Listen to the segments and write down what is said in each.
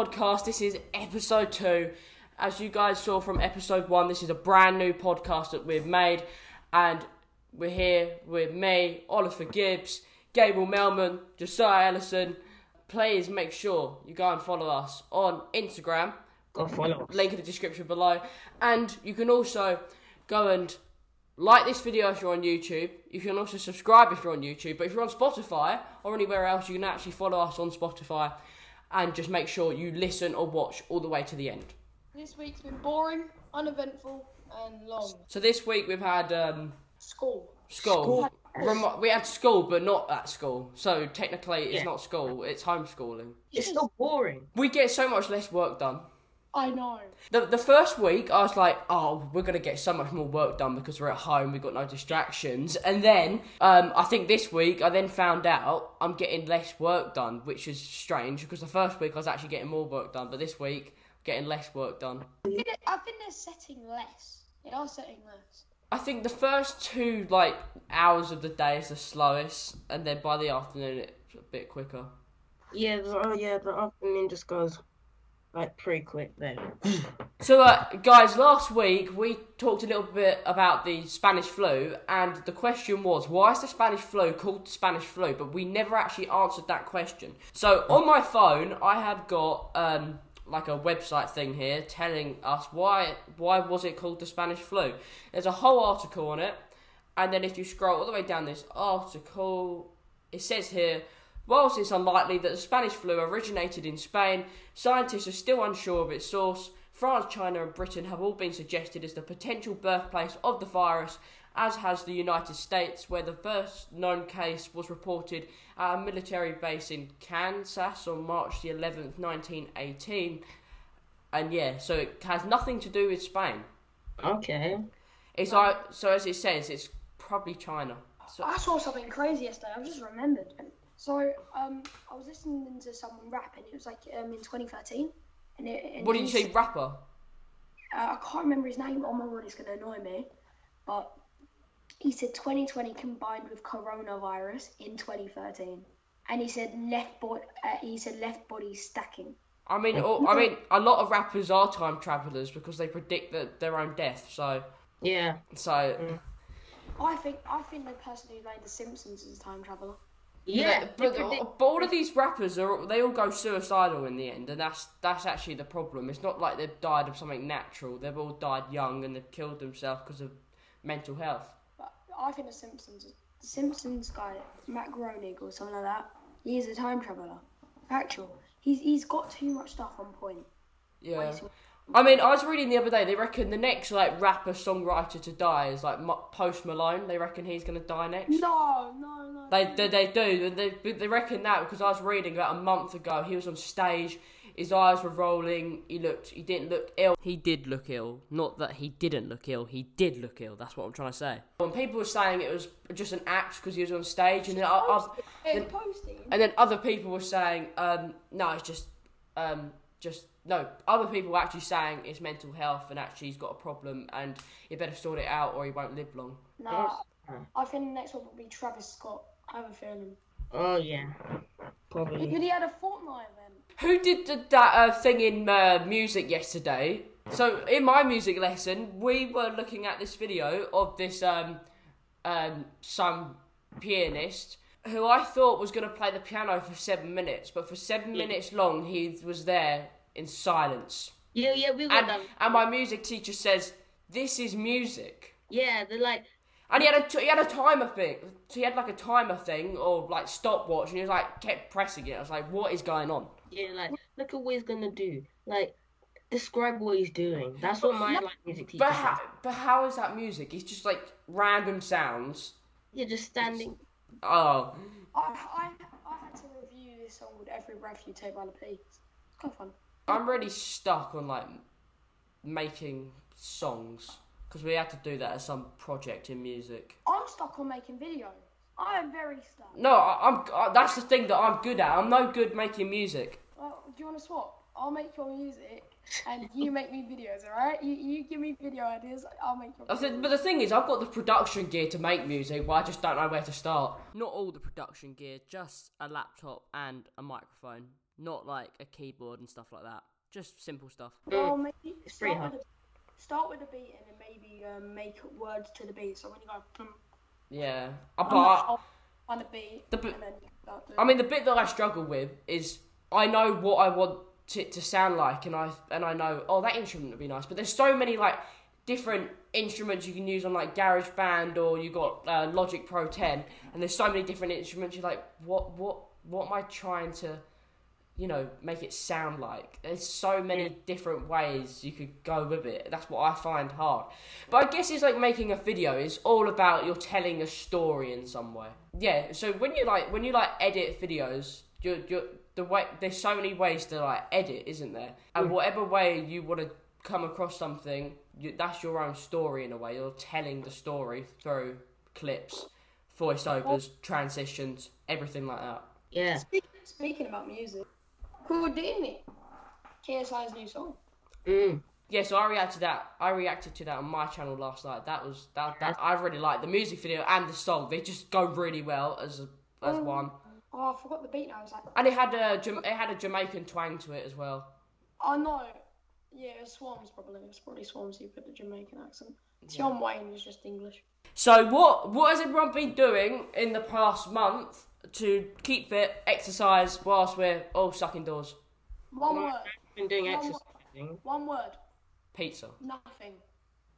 podcast. This is episode two. As you guys saw from episode one, this is a brand new podcast that we've made, and we're here with me, Oliver Gibbs, Gable Melman, Josiah Ellison. Please make sure you go and follow us on Instagram. Go follow us. Link in the description below, and you can also go and like this video if you're on YouTube. You can also subscribe if you're on YouTube. But if you're on Spotify or anywhere else, you can actually follow us on Spotify and just make sure you listen or watch all the way to the end. This week's been boring, uneventful, and long. So this week we've had um, School. school. School. Rem- we had school, but not at school. So technically, it's Yeah. not school. It's homeschooling. It's still boring. We get so much less work done. I know. The, the first week, I was like, oh, we're going to get so much more work done because we're at home, we've got no distractions. And then, um, I think this week, I then found out I'm getting less work done, which is strange because the first week I was actually getting more work done, but this week, getting less work done. I think, it- I think they're setting less. They are setting less. I think the first two, like, hours of the day is the slowest, and then by the afternoon, it's a bit quicker. Yeah, the, oh yeah, the afternoon just goes like pre-clip there. So, uh, guys, last week we talked a little bit about the Spanish flu, and the question was, why is the Spanish flu called the Spanish flu? But we never actually answered that question. So, on my phone, I have got um, like a website thing here telling us why why was it called the Spanish flu. There's a whole article on it, and then if you scroll all the way down this article, it says here. Whilst it's unlikely that the Spanish flu originated in Spain, scientists are still unsure of its source. France, China, and Britain have all been suggested as the potential birthplace of the virus, as has the United States, where the first known case was reported at a military base in Kansas on March the 11th, 1918. And yeah, so it has nothing to do with Spain. Okay. It's like, so as it says, it's probably China. So, I saw something crazy yesterday. I've just remembered. So, um, I was listening to someone rap, and it was like um, in 2013. And it, and what did you he say, rapper? uh, I can't remember his name. Oh my god, it's gonna annoy me. But he said 2020 combined with coronavirus in 2013, and he said left body. Uh, he said left body stacking. I mean, all, I mean, a lot of rappers are time travelers because they predict that their own death. So, Yeah. so I think I think the person who made The Simpsons is a time traveler. Yeah. but, predict- but all of these rappers are they all go suicidal in the end, and that's that's actually the problem. It's not like they've died of something natural. They've all died young and they've killed themselves because of mental health. But I think The Simpsons, the Simpsons guy, Matt Groening or something like that, he is a time traveler. Factual. He's he's got too much stuff on point. Yeah. Way too- I mean, I was reading the other day. They reckon the next like rapper songwriter to die is like Post Malone. They reckon he's gonna die next. No, no, no. They, they, they do. They, they reckon that because I was reading about a month ago. He was on stage. His eyes were rolling. He looked. He didn't look ill. He did look ill. Not that he didn't look ill. He did look ill. That's what I'm trying to say. When people were saying it was just an act because he was on stage, and then, I, I, then- posting. and then other people were saying, um, no, it's just, um, just no. Other people were actually saying it's mental health, and actually he's got a problem, and he better sort it out, or he won't live long. Nah, I think the next one will be Travis Scott. I have a feeling. Oh yeah. Probably. But he had a Fortnite event. Who did the, that uh, thing in uh, music yesterday? So in my music lesson, we were looking at this video of this um, um, some pianist who I thought was going to play the piano for seven minutes, but for seven Yeah. minutes long he was there in silence. Yeah, yeah, we got And, that. and my music teacher says, "This is music." Yeah, they're like, And he had a t- he had a timer thing. So he had like a timer thing or like stopwatch, and he was like kept pressing it. I was like, "What is going on?" yeah, like, look at what he's gonna do. Like, describe what he's doing. That's what my like music teacher But how, but how is that music? It's just like random sounds. You're just standing. Oh, I, I, I had to review this song with Every Breath You Take by the Police. It's kind of fun. I'm really stuck on like making songs because we had to do that as some project in music. I'm stuck on making videos. I am very stuck. No, I, I'm. I, that's the thing that I'm good at. I'm no good making music. Well, do you want to swap? I'll make your music and you make me videos, alright? You, you give me video ideas, I'll make your I videos. said, but the thing is, I've got the production gear to make music, but I just don't know where to start. Not all the production gear, just a laptop and a microphone. not like a keyboard and stuff like that. Just simple stuff. Well, maybe It's start with, a, start with a beat and then maybe um, make words to the beat. So when you go, boom, Yeah, but on, the, a beat, The bit- and then start doing I mean, the bit that I struggle with is I know what I want it to sound like, and I and I know oh that instrument would be nice, but there's so many like different instruments you can use on like GarageBand or you got uh, Logic Pro 10, and there's so many different instruments. You're like, what what what am I trying to you know make it sound like? There's so many different ways you could go with it. That's what I find hard. But I guess it's like making a video. It's all about you're telling a story in some way. Yeah. So when you like when you like edit videos, you're you're the way there's so many ways to like edit, isn't there? And whatever way you want to come across something, you, that's your own story in a way. You're telling the story through clips, voiceovers, transitions, everything like that. Yeah. Speaking, speaking about music, Houdini, KSI's new song. Mm. Yeah, so I reacted to that. I reacted to that on my channel last night. That was that. that I really liked the music video and the song. They just go really well as a, as Um, one. Oh, I forgot the beat now. I was like, And it had a Jam- it had a Jamaican twang to it as well. I know. Yeah, it's Swarmz probably. It's probably Swarmz who put the Jamaican accent. Tion Wayne was just English. So what what has everyone been doing in the past month to keep fit, exercise whilst we're all stuck indoors? One Well, word. I've been doing One exercising. One word. Pizza. Nothing.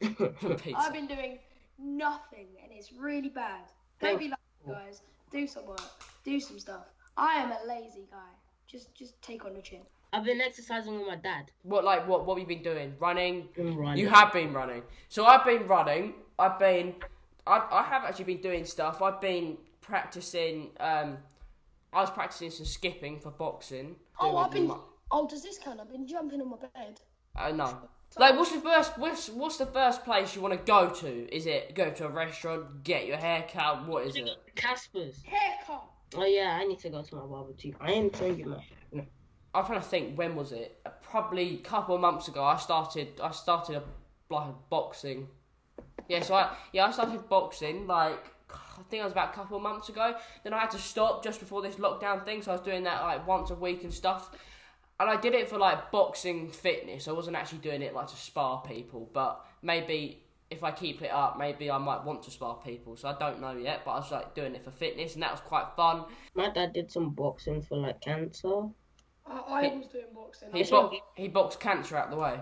Pizza. I've been doing nothing, and it's really bad. Don't be like me, guys. Do some work. Do some stuff. I am a lazy guy. Just, just take on the chin. I've been exercising with my dad. What like what what have you been doing? Running. Been running. You have been running. So I've been running. I've been. I I have actually been doing stuff. I've been practicing. Um, I was practicing some skipping for boxing. Oh, I've been. mu- Oh, does this count? I've been jumping on my bed. Uh, no. Like, what's the first? What's, what's the first place you want to go to? Is it go to a restaurant, get your hair cut? What is it? Casper's. Haircut. Oh yeah, I need to go to my barber too. I am changing my hair. No. I'm trying to think. When was it? Uh, Probably a couple of months ago. I started. I started a like boxing. Yeah, so I yeah I started boxing like I think it was about a couple of months ago. Then I had to stop just before this lockdown thing, so I was doing that like once a week and stuff. And I did it for like boxing fitness. I wasn't actually doing it like to spar people, but maybe if I keep it up, maybe I might want to spar people. So I don't know yet, but I was like doing it for fitness, and that was quite fun. My dad did some boxing for like cancer. I, I was doing boxing. He, I bo- he boxed cancer out the way.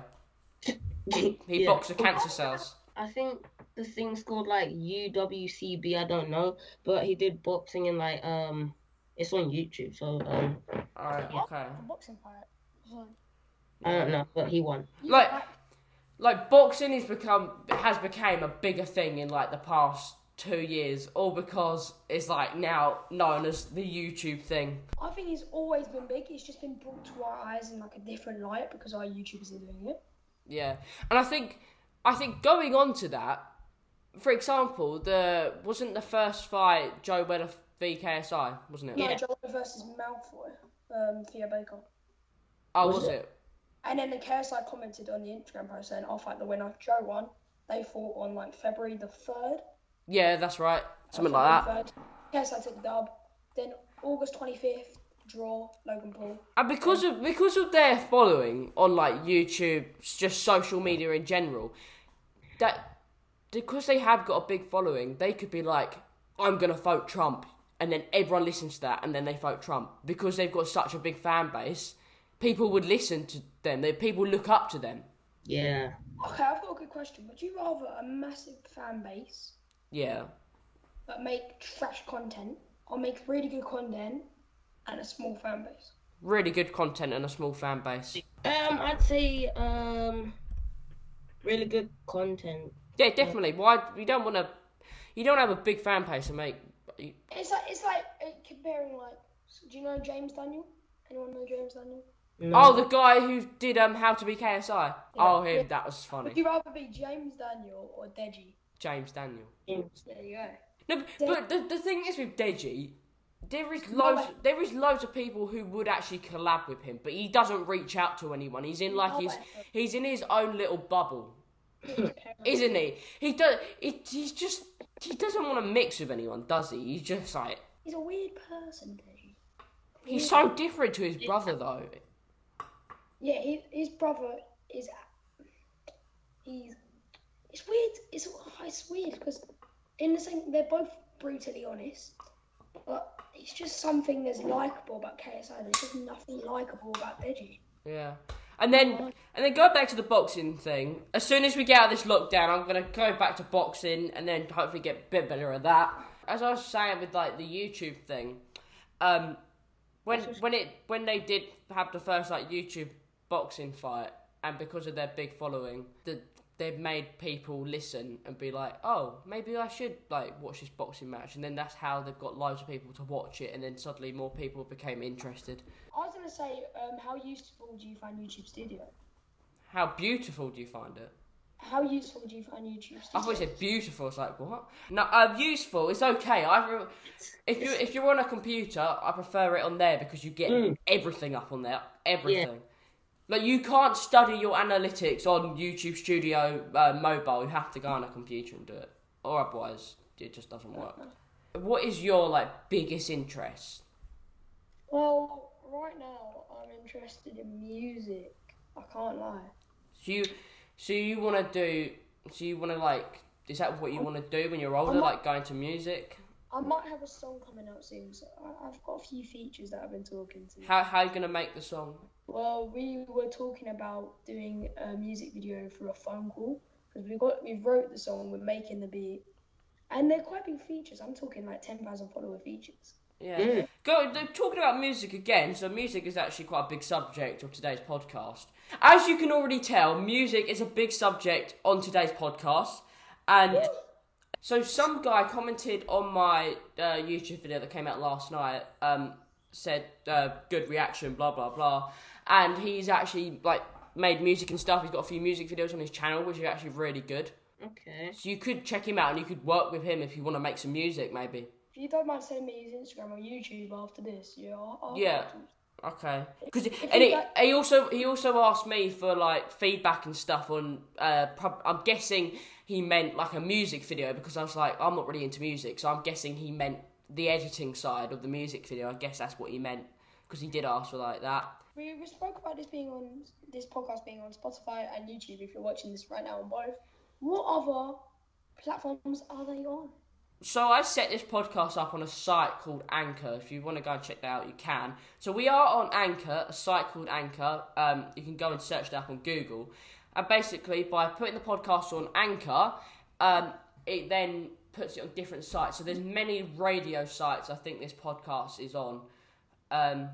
He Yeah. boxed the cancer cells. I think the thing's called like UWCB. I don't know, but he did boxing and like um, it's on YouTube. So um, Alright, okay. a boxing fight. I don't know, but he won. Like- like- Like boxing has become has became a bigger thing in like the past two years, all because it's like now known as the YouTube thing. I think it's always been big. It's just been brought to our eyes in like a different light because our YouTubers are doing it. Yeah, and I think I think going on to that, for example, the wasn't the first fight Joe Weller v KSI, wasn't it? No, Yeah. Joe versus Malfoy, um, Theo Baker. Oh, Was was it? it? And then the KSI commented on the Instagram post saying, oh, I'll fight the winner. Joe won. They fought on like February the 3rd. Yeah, that's right. Something like that. that. KSI took the dub. Then August 25th, draw, Logan Paul. And because of because of their following on like YouTube, just social media in general, that because they have got a big following, they could be like, "I'm gonna vote Trump," and then everyone listens to that, and then they vote Trump because they've got such a big fan base. People would listen to them. They people look up to them. Yeah. Okay, I've got a good question. Would you rather a massive fan base Yeah, but make trash content or make really good content and a small fan base? really good content and a small fan base. Um, I'd say um, really good content. Yeah, definitely. Why you don't want to? You don't have a big fan base and make. It's like it's like uh, comparing like. Do you know James Daniel? Anyone know James Daniel? No. Oh, the guy who did um How to Be KSI. Oh, him. That was funny. Would you rather be James Daniel or Deji? James Daniel. There you go. No, but the, the thing is with Deji, there is loads there is loads of people who would actually collab with him, but he doesn't reach out to anyone. He's in like his he's in his own little bubble, isn't he? He does. He, he's just he doesn't want to mix with anyone, does he? He's just like He's a weird person, Deji. He's so different to his brother, though. Yeah, his, his brother is. He's. It's weird. It's it's weird because in the same, they're both brutally honest, but it's just something that's likable about KSI. There's just nothing likable about Deji. Yeah. And then and then go back to the boxing thing. As soon as we get out of this lockdown, I'm gonna go back to boxing and then hopefully get a bit better at that. As I was saying with like the YouTube thing, um, when when it when they did have the first like YouTube boxing fight, and because of their big following, the they've made people listen and be like, oh, maybe I should like watch this boxing match, and then that's how they've got loads of people to watch it, and then suddenly more people became interested. I was gonna say, um, how useful do you find YouTube Studio? How beautiful do you find it? How useful do you find YouTube Studio? I thought you said beautiful. It's like what? No, uh, useful. It's okay. I re- if you if you're on a computer, I prefer it on there because you get Mm. everything up on there. Everything. Like you can't study your analytics on YouTube Studio uh, mobile. You have to go on a computer and do it, or otherwise it just doesn't work. What is your like biggest interest? Well, right now I'm interested in music. I can't lie. So you so you want to do? So you want to like? Is that what you want to do when you're older? not- Like going to music? I might have a song coming out soon, so I- I've got a few features that I've been talking to. How how you gonna make the song? Well, we were talking about doing a music video through a phone call because we got we wrote the song, we're making the beat, and they're quite big features. I'm talking like ten thousand follower features. Yeah. Mm. Go talking about music again. So music is actually quite a big subject of today's podcast. As you can already tell, music is a big subject on today's podcast, and so some guy commented on my uh, YouTube video that came out last night. Um, said uh, good reaction, blah blah blah, and he's actually like made music and stuff. He's got a few music videos on his channel, which are actually really good. Okay. So you could check him out, and you could work with him if you want to make some music, maybe. If you don't mind sending me his Instagram or YouTube after this, yeah. I'll, I'll Yeah. Okay. Because and you he, like- he also he also asked me for like feedback and stuff on. Uh, prob- I'm guessing he meant like a music video because I was like I'm not really into music, so I'm guessing he meant the editing side of the music video. I guess that's what he meant because he did ask for like that. We, we spoke about this being on this podcast being on Spotify and YouTube. If you're watching this right now on both, what other platforms are they on? So I set this podcast up on a site called Anchor. If you want to go and check that out, you can. So we are on Anchor, a site called Anchor. Um, you can go and search that up on Google. And basically, by putting the podcast on Anchor, um, it then puts it on different sites. So there's many radio sites. I think this podcast is on. Um,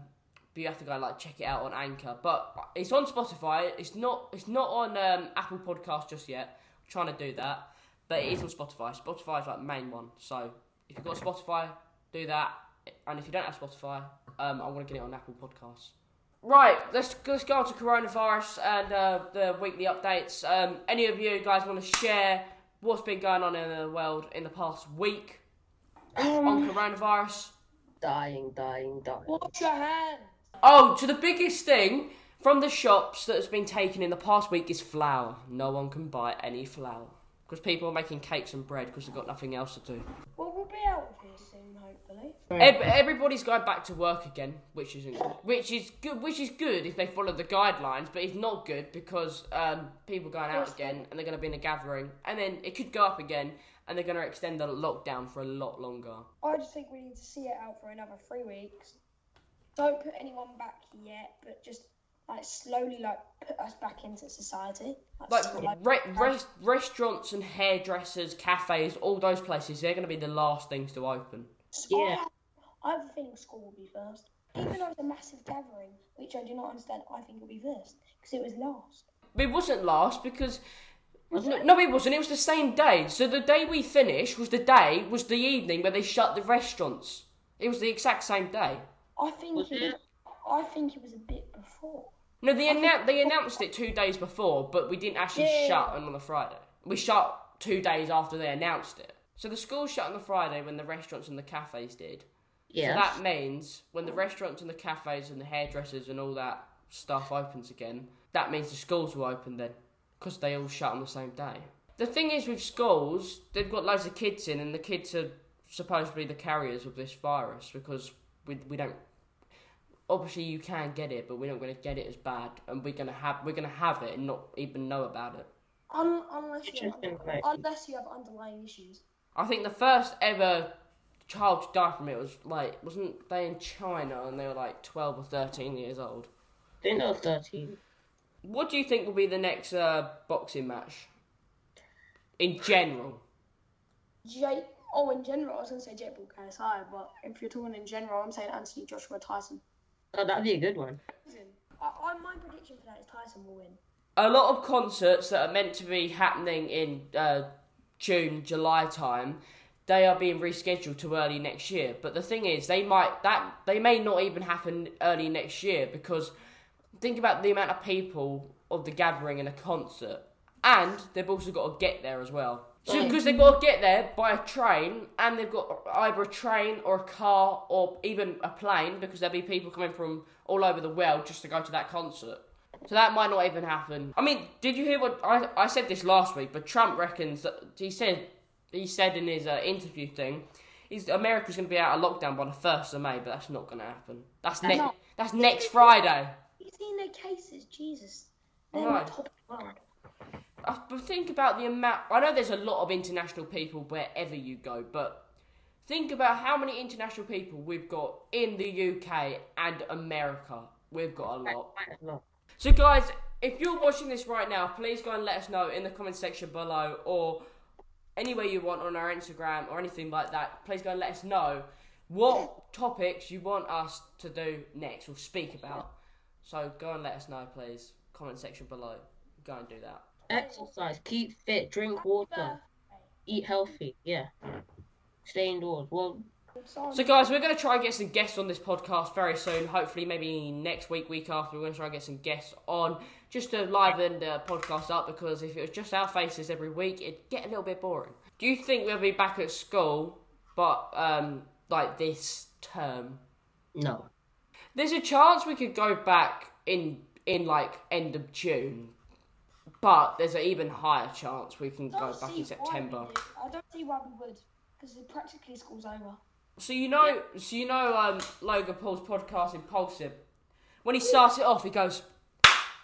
but you have to go and, like check it out on Anchor. But it's on Spotify. It's not. It's not on um, Apple Podcast just yet. I'm trying to do that, but it is on Spotify. Spotify's like the main one. So if you've got Spotify, do that. And if you don't have Spotify, um, I want to get it on Apple Podcasts. Right, let's let's go on to coronavirus and uh, the weekly updates. Um, any of you guys want to share what's been going on in the world in the past week on Um, coronavirus? dying, dying, dying. Wash your hands. Oh, so the biggest thing from the shops that has been taken in the past week is flour. No one can buy any flour because people are making cakes and bread because they've got nothing else to do. Well, we'll be out of here soon, hopefully. Ev- everybody's going back to work again, which isn't, which is good. Which is good if they follow the guidelines, but it's not good because um, people going out again and they're going to be in a gathering, and then it could go up again, and they're going to extend the lockdown for a lot longer. I just think we need to see it out for another three weeks. Don't put anyone back yet, but just like slowly like put us back into society. Like slowly. re- res- restaurants and hairdressers, cafes, all those places, they're going to be the last things to open. Yeah. I have a feeling school will be first. Even though it's a massive gathering, which I do not understand, I think it'll be first because it was last. It wasn't last because no, no, it wasn't. It was the same day. So the day we finished was the day was the evening where they shut the restaurants. It was the exact same day. I think Was it, it? I think it was a bit before. No, they annou- they announced it two days before, but we didn't actually Yeah. shut on the Friday. We shut two days after they announced it. So the school shut on the Friday when the restaurants and the cafes did. Yes. So that means when the restaurants and the cafes and the hairdressers and all that stuff opens again, that means the schools will open then, because they all shut on the same day. The thing is with schools, they've got loads of kids in, and the kids are supposed to be the carriers of this virus because we we don't obviously you can get it, but we're not going to get it as bad, and we're going to have we're going to have it and not even know about it. Un- unless, you have, unless you have underlying issues. I think the first ever child to die from it was like wasn't they in China and they were like twelve or thirteen years old. I think that was 13. What do you think will be the next uh, boxing match? In general, Jake. Oh, in general, I was gonna say Jake Paul KSI, but if you're talking in general, I'm saying Anthony Joshua Tyson. Oh, that'd be a good one. I, I, my prediction for that is Tyson will win. a lot of concerts that are meant to be happening in uh, June, July time, they are being rescheduled to early next year. But the thing is, they might that they may not even happen early next year because think about the amount of people of the gathering in a concert, and they've also got to get there as well. So because they've got to get there by a train, and they've got either a train or a car or even a plane, because there'll be people coming from all over the world just to go to that concert. So that might not even happen. I mean, did you hear what I, I said this last week? But Trump reckons that he said he said in his uh, interview thing, he's America's going to be out of lockdown by the first of May, but that's not going to happen. That's next. That's next Friday. You've seen their cases, Jesus. They're the top of the world. But think about the amount. I know there's a lot of international people wherever you go, but think about how many international people we've got in the UK and America. We've got a lot. A lot. So, guys, if you're watching this right now, please go and let us know in the comment section below or anywhere you want on our Instagram or anything like that. Please go and let us know what topics you want us to do next or speak about. So, go and let us know, please. Comment section below. Go and do that. Exercise, keep fit, drink water, eat healthy. Yeah. Stay indoors. Well, So, guys, we're going to try and get some guests on this podcast very soon. Hopefully, maybe next week, week after, we're going to try and get some guests on just to liven the podcast up because if it was just our faces every week, it'd get a little bit boring. Do you think we'll be back at school, but um, like this term? no. There's a chance we could go back in in like end of June, but there's an even higher chance we can go Don't back see in why September. I don't see why we would, because it practically school's over. So you know, so you know, um, Logan Paul's podcast Impulsive. When he starts it off, he goes,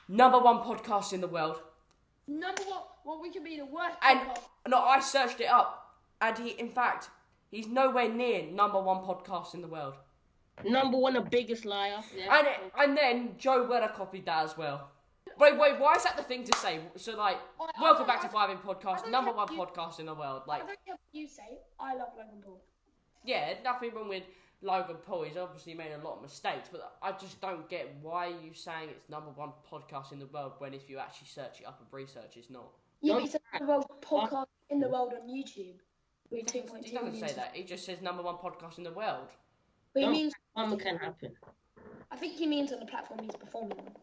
"Number one podcast in the world," Number one, well, we could be the worst. and podcast. no, I searched it up, and he, in fact, he's nowhere near number one podcast in the world. Number one, the biggest liar. Yeah. And and then Joe Weller copied that as well. Wait, wait, why is that the thing to say? So like, I- I welcome don't- back to I- Vibing Podcast, number one you- podcast in the world. I Like, don't care what you say. I love Logan Paul. yeah, nothing wrong with Logan Paul. He's obviously made a lot of mistakes, but I just don't get why are you saying it's number one podcast in the world when if you actually search it up and research, it's not. Yeah, but it's the world podcast in the world on YouTube. He doesn't, he doesn't say that. He just says number one podcast in the world. But he Don't- means, Mama can happen. I think he means on the platform he's performing on.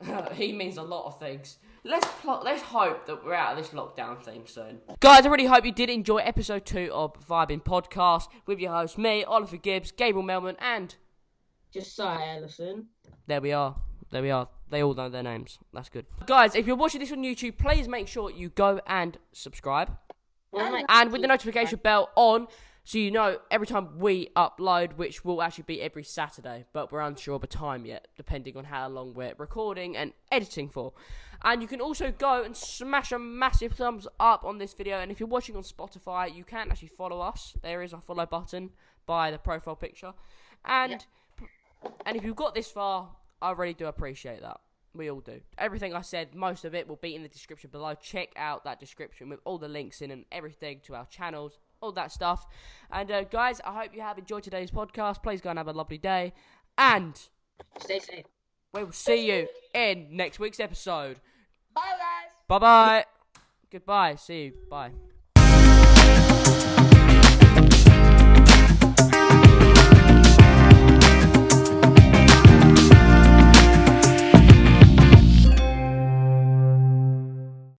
he means a lot of things. Let's pl- let's hope that we're out of this lockdown thing soon. Guys, I really hope you did enjoy episode two of Vibing Podcast with your host, me, Oliver Gibbs, Gabriel Melman, and Josiah Ellison. there we are. There we are. They all know their names. That's good. Guys, if you're watching this on YouTube, please make sure you go and subscribe. Well, like- And with the notification bell on, so you know every time we upload, which will actually be every Saturday, but we're unsure of the time yet, depending on how long we're recording and editing for. And you can also go and smash a massive thumbs up on this video. And if you're watching on Spotify, you can actually follow us. There is a follow button by the profile picture. And and if you've got this far, I really do appreciate that. We all do. Everything I said, most of it will be in the description below. Check out that description with all the links in and everything to our channels, all that stuff. And uh, guys, I hope you have enjoyed today's podcast. Please go and have a lovely day. And Stay safe. we will see you in next week's episode. Bye, guys. Bye bye. Goodbye. See you. Bye.